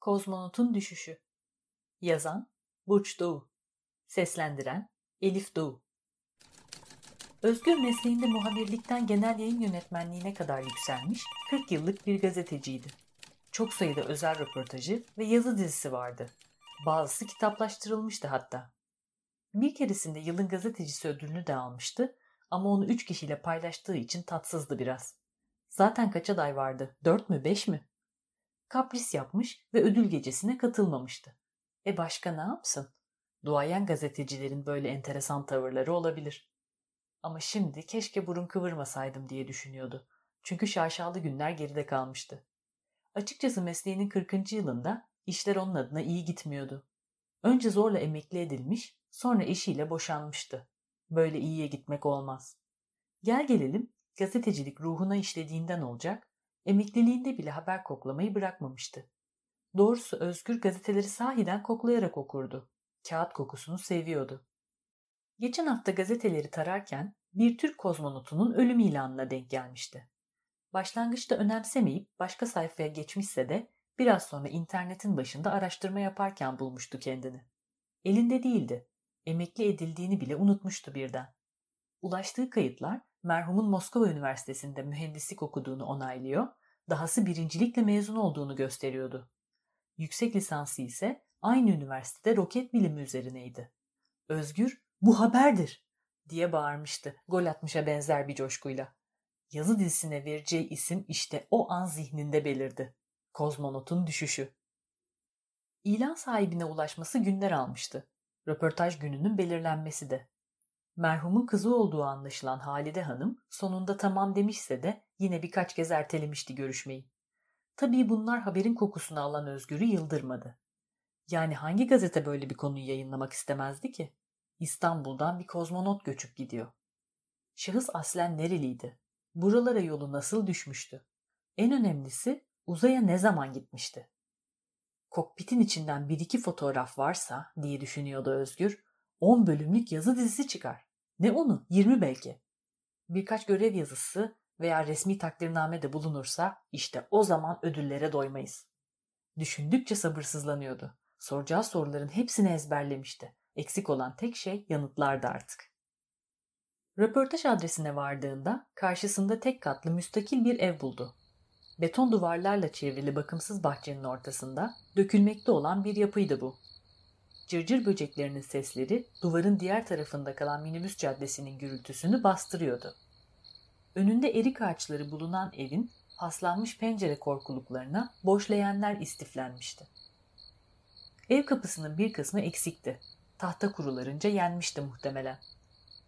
Kozmonotun Düşüşü Yazan Burç Doğu Seslendiren Elif Doğu Özgür mesleğinde muhabirlikten genel yayın yönetmenliğine kadar yükselmiş 40 yıllık bir gazeteciydi. Çok sayıda özel röportajı ve yazı dizisi vardı. Bazısı kitaplaştırılmıştı hatta. Bir keresinde yılın gazetecisi ödülünü de almıştı ama onu üç kişiyle paylaştığı için tatsızdı biraz. Zaten kaç aday vardı? Dört mü, beş mi? Kapris yapmış ve ödül gecesine katılmamıştı. E başka ne yapsın? Duayen gazetecilerin böyle enteresan tavırları olabilir. Ama şimdi keşke burun kıvırmasaydım diye düşünüyordu. Çünkü şaşalı günler geride kalmıştı. Açıkçası mesleğinin 40. yılında işler onun adına iyi gitmiyordu. Önce zorla emekli edilmiş, sonra eşiyle boşanmıştı. Böyle iyiye gitmek olmaz. Gel gelelim gazetecilik ruhuna işlediğinden olacak, emekliliğinde bile haber koklamayı bırakmamıştı. Doğrusu Özgür gazeteleri sahiden koklayarak okurdu. Kağıt kokusunu seviyordu. Geçen hafta gazeteleri tararken bir Türk kozmonotunun ölüm ilanına denk gelmişti. Başlangıçta önemsemeyip başka sayfaya geçmişse de biraz sonra internetin başında araştırma yaparken bulmuştu kendini. Elinde değildi. Emekli edildiğini bile unutmuştu birden. Ulaştığı kayıtlar merhumun Moskova Üniversitesi'nde mühendislik okuduğunu onaylıyor, dahası birincilikle mezun olduğunu gösteriyordu. Yüksek lisansı ise aynı üniversitede roket bilimi üzerineydi. Özgür, bu haberdir diye bağırmıştı gol atmışa benzer bir coşkuyla. Yazı dizisine vereceği isim işte o an zihninde belirdi. Kozmonotun düşüşü. İlan sahibine ulaşması günler almıştı. Röportaj gününün belirlenmesi de. Merhumun kızı olduğu anlaşılan Halide Hanım sonunda tamam demişse de yine birkaç kez ertelemişti görüşmeyi. Tabii bunlar haberin kokusunu alan Özgür'ü yıldırmadı. Yani hangi gazete böyle bir konuyu yayınlamak istemezdi ki? İstanbul'dan bir kozmonot göçüp gidiyor. Şahıs aslen nereliydi? Buralara yolu nasıl düşmüştü? En önemlisi uzaya ne zaman gitmişti? Kokpitin içinden bir iki fotoğraf varsa diye düşünüyordu Özgür, 10 bölümlük yazı dizisi çıkar. Ne onu? 20 belki. Birkaç görev yazısı veya resmi takdirname de bulunursa işte o zaman ödüllere doymayız. Düşündükçe sabırsızlanıyordu. Soracağı soruların hepsini ezberlemişti. Eksik olan tek şey yanıtlardı artık. Röportaj adresine vardığında karşısında tek katlı müstakil bir ev buldu. Beton duvarlarla çevrili bakımsız bahçenin ortasında dökülmekte olan bir yapıydı bu. Cırcır böceklerinin sesleri duvarın diğer tarafında kalan minibüs caddesinin gürültüsünü bastırıyordu. Önünde erik ağaçları bulunan evin paslanmış pencere korkuluklarına boş leğenler istiflenmişti. Ev kapısının bir kısmı eksikti. Tahta kurularınca yenmişti muhtemelen.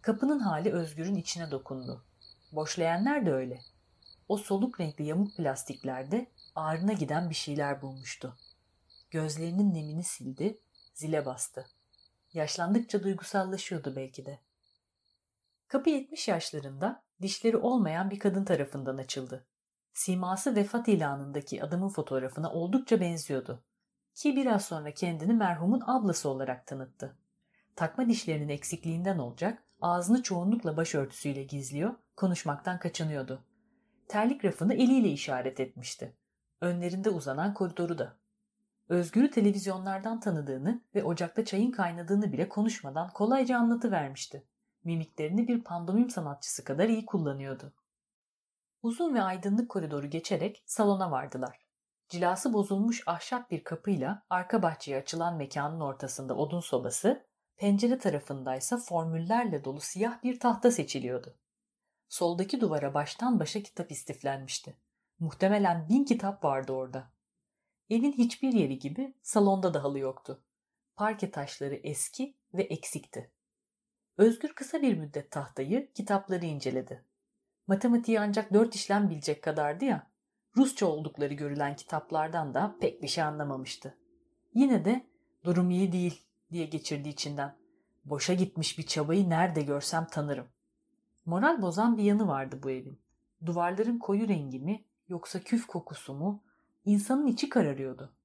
Kapının hali Özgür'ün içine dokundu. Boş leğenler de öyle. O soluk renkli yamuk plastiklerde ağrına giden bir şeyler bulmuştu. Gözlerinin nemini sildi, zile bastı. Yaşlandıkça duygusallaşıyordu belki de. Kapı 70 yaşlarında dişleri olmayan bir kadın tarafından açıldı. Siması vefat ilanındaki adamın fotoğrafına oldukça benziyordu. Ki biraz sonra kendini merhumun ablası olarak tanıttı. Takma dişlerinin eksikliğinden olacak, ağzını çoğunlukla başörtüsüyle gizliyor, konuşmaktan kaçınıyordu. Terlik rafını eliyle işaret etmişti. Önlerinde uzanan koridoru da. Özgür'ü televizyonlardan tanıdığını ve ocakta çayın kaynadığını bile konuşmadan kolayca anlatıvermişti. Mimiklerini bir pandomim sanatçısı kadar iyi kullanıyordu. Uzun ve aydınlık koridoru geçerek salona vardılar. Cilası bozulmuş ahşap bir kapıyla arka bahçeye açılan mekanın ortasında odun sobası, pencere tarafındaysa formüllerle dolu siyah bir tahta seçiliyordu. Soldaki duvara baştan başa kitap istiflenmişti. Muhtemelen bin kitap vardı orada. Evin hiçbir yeri gibi salonda da halı yoktu. Parke taşları eski ve eksikti. Özgür kısa bir müddet tahtayı, kitapları inceledi. Matematiği ancak dört işlem bilecek kadardı ya, Rusça oldukları görülen kitaplardan da pek bir şey anlamamıştı. Yine de durum iyi değil diye geçirdi içinden. Boşa gitmiş bir çabayı nerede görsem tanırım. Moral bozan bir yanı vardı bu evin. Duvarların koyu rengi mi yoksa küf kokusu mu İnsanın içi kararıyordu.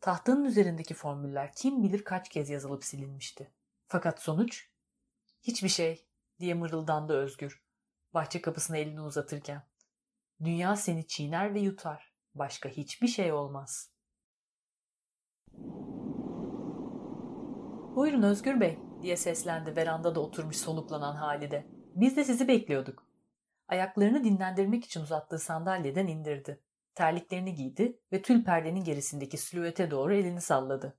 Tahtanın üzerindeki formüller kim bilir kaç kez yazılıp silinmişti. Fakat sonuç? Hiçbir şey diye mırıldandı Özgür bahçe kapısına elini uzatırken. Dünya seni çiğner ve yutar. Başka hiçbir şey olmaz. Buyurun Özgür Bey diye seslendi verandada oturmuş soluklanan Halide. Biz de sizi bekliyorduk. Ayaklarını dinlendirmek için uzattığı sandalyeden indirdi. Terliklerini giydi ve tül perdenin gerisindeki silüete doğru elini salladı.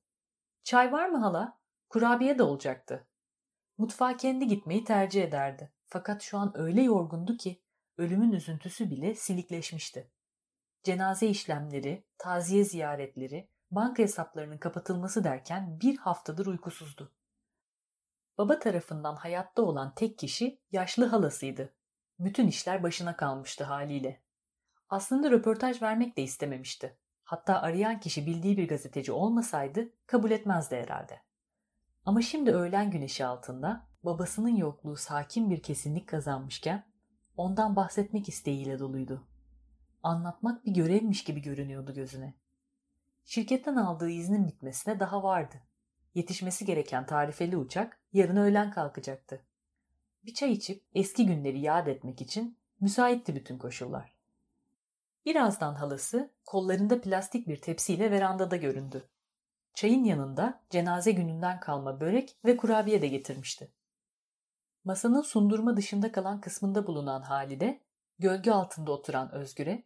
Çay var mı hala? Kurabiye de olacaktı. Mutfağa kendi gitmeyi tercih ederdi. Fakat şu an öyle yorgundu ki ölümün üzüntüsü bile silikleşmişti. Cenaze işlemleri, taziye ziyaretleri, banka hesaplarının kapatılması derken bir haftadır uykusuzdu. Baba tarafından hayatta olan tek kişi yaşlı halasıydı. Bütün işler başına kalmıştı haliyle. Aslında röportaj vermek de istememişti. Hatta arayan kişi bildiği bir gazeteci olmasaydı kabul etmezdi herhalde. Ama şimdi öğlen güneşi altında babasının yokluğu sakin bir kesinlik kazanmışken ondan bahsetmek isteğiyle doluydu. Anlatmak bir görevmiş gibi görünüyordu gözüne. Şirketten aldığı iznin bitmesine daha vardı. Yetişmesi gereken tarifeli uçak yarın öğlen kalkacaktı. Bir çay içip eski günleri yad etmek için müsaitti bütün koşullar. Birazdan halası kollarında plastik bir tepsiyle verandada göründü. Çayın yanında cenaze gününden kalma börek ve kurabiye de getirmişti. Masanın sundurma dışında kalan kısmında bulunan Halide, gölge altında oturan Özgür'e,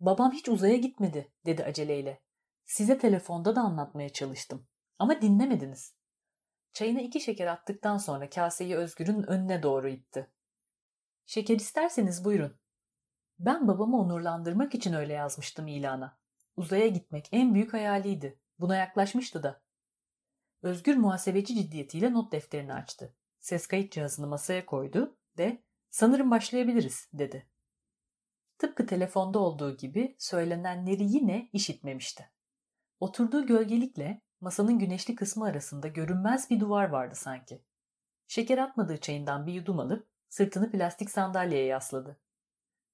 ''Babam hiç uzaya gitmedi.'' dedi aceleyle. ''Size telefonda da anlatmaya çalıştım. Ama dinlemediniz.'' Çayına iki şeker attıktan sonra kaseyi Özgür'ün önüne doğru itti. ''Şeker isterseniz buyurun.'' Ben babamı onurlandırmak için öyle yazmıştım ilana. Uzaya gitmek en büyük hayaliydi. Buna yaklaşmıştı da. Özgür muhasebeci ciddiyetiyle not defterini açtı. Ses kayıt cihazını masaya koydu ve sanırım başlayabiliriz dedi. Tıpkı telefonda olduğu gibi söylenenleri yine işitmemişti. Oturduğu gölgelikle masanın güneşli kısmı arasında görünmez bir duvar vardı sanki. Şeker atmadığı çayından bir yudum alıp sırtını plastik sandalyeye yasladı.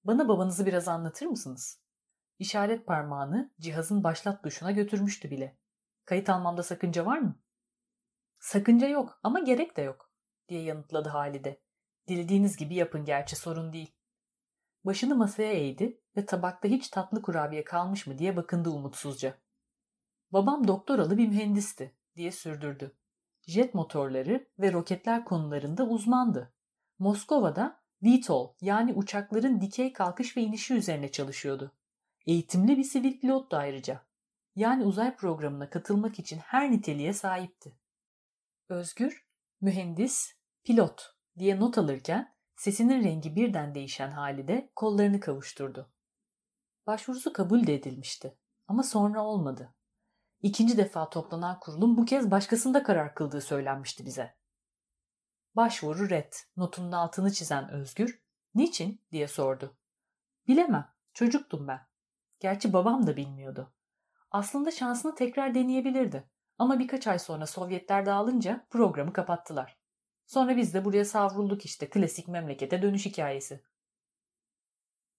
Bana babanızı biraz anlatır mısınız? İşaret parmağını cihazın başlat tuşuna götürmüştü bile. Kayıt almamda sakınca var mı? Sakınca yok ama gerek de yok diye yanıtladı Halide. Dilediğiniz gibi yapın gerçi sorun değil. Başını masaya eğdi ve tabakta hiç tatlı kurabiye kalmış mı diye bakındı umutsuzca. Babam doktoralı bir mühendisti diye sürdürdü. Jet motorları ve roketler konularında uzmandı. Moskova'da VTOL yani uçakların dikey kalkış ve inişi üzerine çalışıyordu. Eğitimli bir sivil pilottu ayrıca. Yani uzay programına katılmak için her niteliğe sahipti. Özgür, mühendis, pilot diye not alırken sesinin rengi birden değişen halide kollarını kavuşturdu. Başvurusu kabul de edilmişti ama sonra olmadı. İkinci defa toplanan kurulun bu kez başkasında karar kıldığı söylenmişti bize. Başvuru red. Notunun altını çizen Özgür, niçin diye sordu. Bilemem, çocuktum ben. Gerçi babam da bilmiyordu. Aslında şansını tekrar deneyebilirdi. Ama birkaç ay sonra Sovyetler dağılınca programı kapattılar. Sonra biz de buraya savrulduk işte klasik memlekete dönüş hikayesi.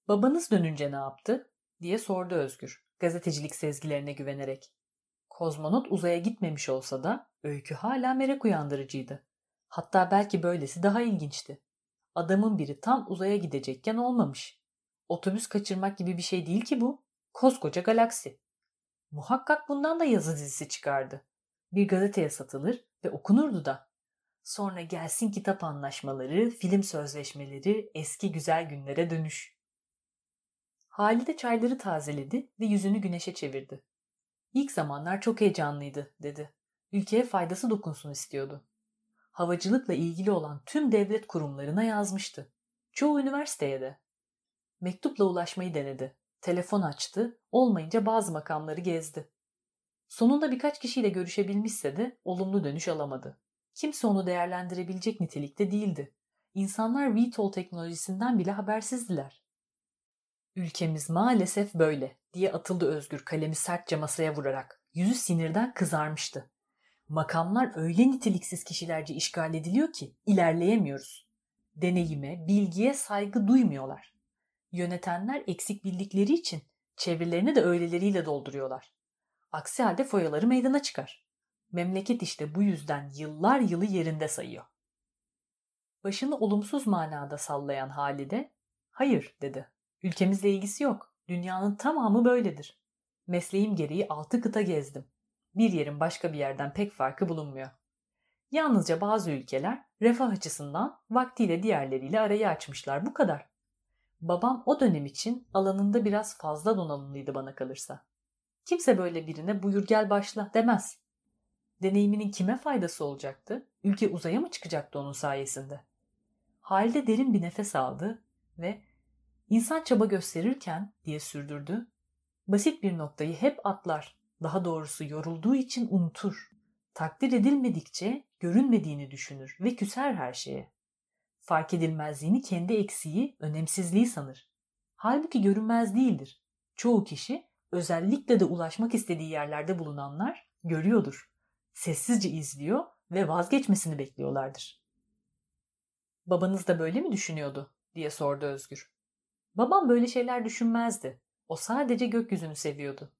Babanız dönünce ne yaptı? diye sordu Özgür gazetecilik sezgilerine güvenerek. Kozmonot uzaya gitmemiş olsa da öykü hala merak uyandırıcıydı. Hatta belki böylesi daha ilginçti. Adamın biri tam uzaya gidecekken olmamış. Otobüs kaçırmak gibi bir şey değil ki bu. Koskoca galaksi. Muhakkak bundan da yazı dizisi çıkardı. Bir gazeteye satılır ve okunurdu da. Sonra gelsin kitap anlaşmaları, film sözleşmeleri, eski güzel günlere dönüş. Halide çayları tazeledi ve yüzünü güneşe çevirdi. İlk zamanlar çok heyecanlıydı, dedi. Ülkeye faydası dokunsun istiyordu havacılıkla ilgili olan tüm devlet kurumlarına yazmıştı. Çoğu üniversiteye de. Mektupla ulaşmayı denedi. Telefon açtı, olmayınca bazı makamları gezdi. Sonunda birkaç kişiyle görüşebilmişse de olumlu dönüş alamadı. Kimse onu değerlendirebilecek nitelikte değildi. İnsanlar VTOL teknolojisinden bile habersizdiler. Ülkemiz maalesef böyle diye atıldı Özgür kalemi sertçe masaya vurarak. Yüzü sinirden kızarmıştı. Makamlar öyle niteliksiz kişilerce işgal ediliyor ki ilerleyemiyoruz. Deneyime, bilgiye saygı duymuyorlar. Yönetenler eksik bildikleri için çevrelerini de öyleleriyle dolduruyorlar. Aksi halde foyaları meydana çıkar. Memleket işte bu yüzden yıllar yılı yerinde sayıyor. Başını olumsuz manada sallayan Halide, hayır dedi. Ülkemizle ilgisi yok. Dünyanın tamamı böyledir. Mesleğim gereği altı kıta gezdim bir yerin başka bir yerden pek farkı bulunmuyor. Yalnızca bazı ülkeler refah açısından vaktiyle diğerleriyle arayı açmışlar. Bu kadar. Babam o dönem için alanında biraz fazla donanımlıydı bana kalırsa. Kimse böyle birine buyur gel başla demez. Deneyiminin kime faydası olacaktı? Ülke uzaya mı çıkacaktı onun sayesinde? Halde derin bir nefes aldı ve insan çaba gösterirken diye sürdürdü. Basit bir noktayı hep atlar. Daha doğrusu yorulduğu için unutur. Takdir edilmedikçe görünmediğini düşünür ve küser her şeye. Fark edilmezliğini kendi eksiği, önemsizliği sanır. Halbuki görünmez değildir. Çoğu kişi, özellikle de ulaşmak istediği yerlerde bulunanlar görüyordur. Sessizce izliyor ve vazgeçmesini bekliyorlardır. Babanız da böyle mi düşünüyordu? diye sordu Özgür. Babam böyle şeyler düşünmezdi. O sadece gökyüzünü seviyordu.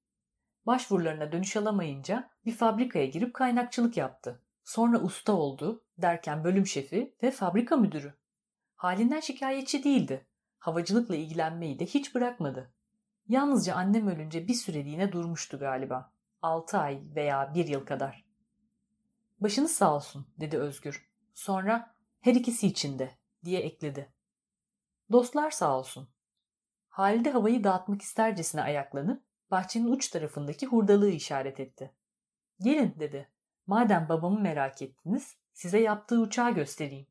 Başvurularına dönüş alamayınca bir fabrikaya girip kaynakçılık yaptı. Sonra usta oldu derken bölüm şefi ve fabrika müdürü. Halinden şikayetçi değildi. Havacılıkla ilgilenmeyi de hiç bırakmadı. Yalnızca annem ölünce bir süreliğine durmuştu galiba. Altı ay veya bir yıl kadar. Başınız sağ olsun dedi Özgür. Sonra her ikisi içinde diye ekledi. Dostlar sağ olsun. Halide havayı dağıtmak istercesine ayaklanıp bahçenin uç tarafındaki hurdalığı işaret etti. Gelin dedi. Madem babamı merak ettiniz, size yaptığı uçağı göstereyim.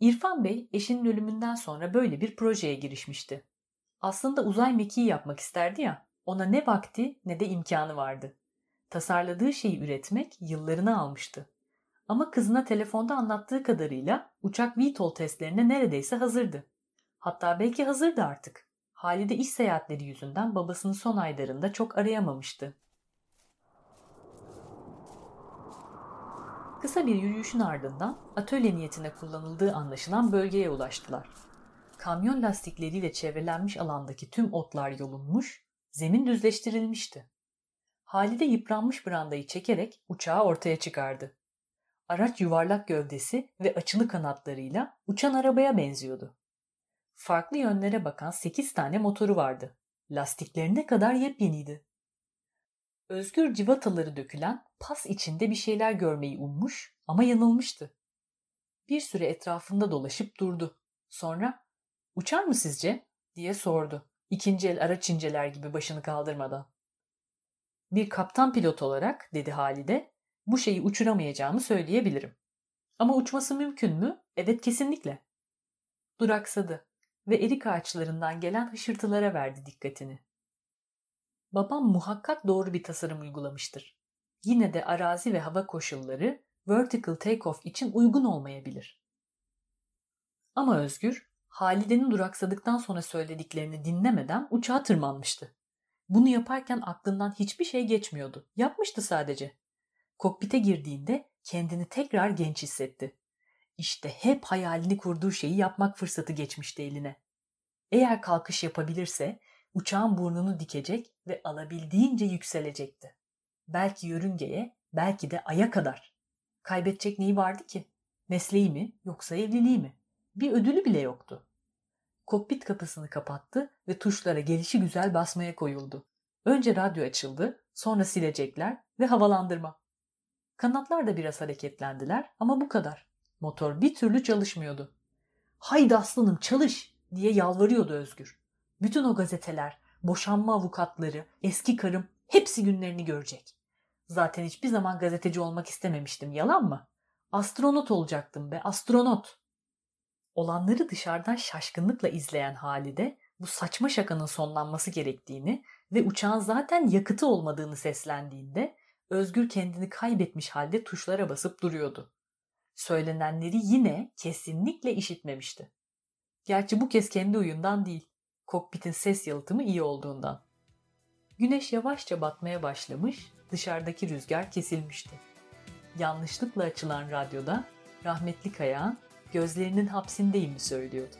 İrfan Bey eşinin ölümünden sonra böyle bir projeye girişmişti. Aslında uzay mekiği yapmak isterdi ya, ona ne vakti ne de imkanı vardı. Tasarladığı şeyi üretmek yıllarını almıştı. Ama kızına telefonda anlattığı kadarıyla uçak VTOL testlerine neredeyse hazırdı. Hatta belki hazırdı artık. Halide iş seyahatleri yüzünden babasını son aylarında çok arayamamıştı. Kısa bir yürüyüşün ardından atölye niyetine kullanıldığı anlaşılan bölgeye ulaştılar. Kamyon lastikleriyle çevrelenmiş alandaki tüm otlar yolunmuş, zemin düzleştirilmişti. Halide yıpranmış brandayı çekerek uçağı ortaya çıkardı. Araç yuvarlak gövdesi ve açılı kanatlarıyla uçan arabaya benziyordu. Farklı yönlere bakan sekiz tane motoru vardı. Lastiklerine kadar yepyeniydi. Özgür civataları dökülen pas içinde bir şeyler görmeyi ummuş ama yanılmıştı. Bir süre etrafında dolaşıp durdu. Sonra uçar mı sizce diye sordu. İkinci el araç inceler gibi başını kaldırmadan. Bir kaptan pilot olarak dedi Halide bu şeyi uçuramayacağımı söyleyebilirim. Ama uçması mümkün mü? Evet kesinlikle. Duraksadı ve erik ağaçlarından gelen hışırtılara verdi dikkatini. Babam muhakkak doğru bir tasarım uygulamıştır. Yine de arazi ve hava koşulları vertical takeoff için uygun olmayabilir. Ama Özgür, Halide'nin duraksadıktan sonra söylediklerini dinlemeden uçağa tırmanmıştı. Bunu yaparken aklından hiçbir şey geçmiyordu. Yapmıştı sadece. Kokpite girdiğinde kendini tekrar genç hissetti. İşte hep hayalini kurduğu şeyi yapmak fırsatı geçmişti eline. Eğer kalkış yapabilirse uçağın burnunu dikecek ve alabildiğince yükselecekti. Belki yörüngeye, belki de aya kadar. Kaybedecek neyi vardı ki? Mesleği mi yoksa evliliği mi? Bir ödülü bile yoktu. Kokpit kapısını kapattı ve tuşlara gelişi güzel basmaya koyuldu. Önce radyo açıldı, sonra silecekler ve havalandırma. Kanatlar da biraz hareketlendiler ama bu kadar. Motor bir türlü çalışmıyordu. Haydi aslanım çalış diye yalvarıyordu Özgür. Bütün o gazeteler, boşanma avukatları, eski karım hepsi günlerini görecek. Zaten hiçbir zaman gazeteci olmak istememiştim yalan mı? Astronot olacaktım be astronot. Olanları dışarıdan şaşkınlıkla izleyen Halide bu saçma şakanın sonlanması gerektiğini ve uçağın zaten yakıtı olmadığını seslendiğinde Özgür kendini kaybetmiş halde tuşlara basıp duruyordu. Söylenenleri yine kesinlikle işitmemişti. Gerçi bu kez kendi uyundan değil, kokpitin ses yalıtımı iyi olduğundan. Güneş yavaşça batmaya başlamış, dışarıdaki rüzgar kesilmişti. Yanlışlıkla açılan radyoda rahmetli Kayağan gözlerinin hapsindeyim söylüyordu.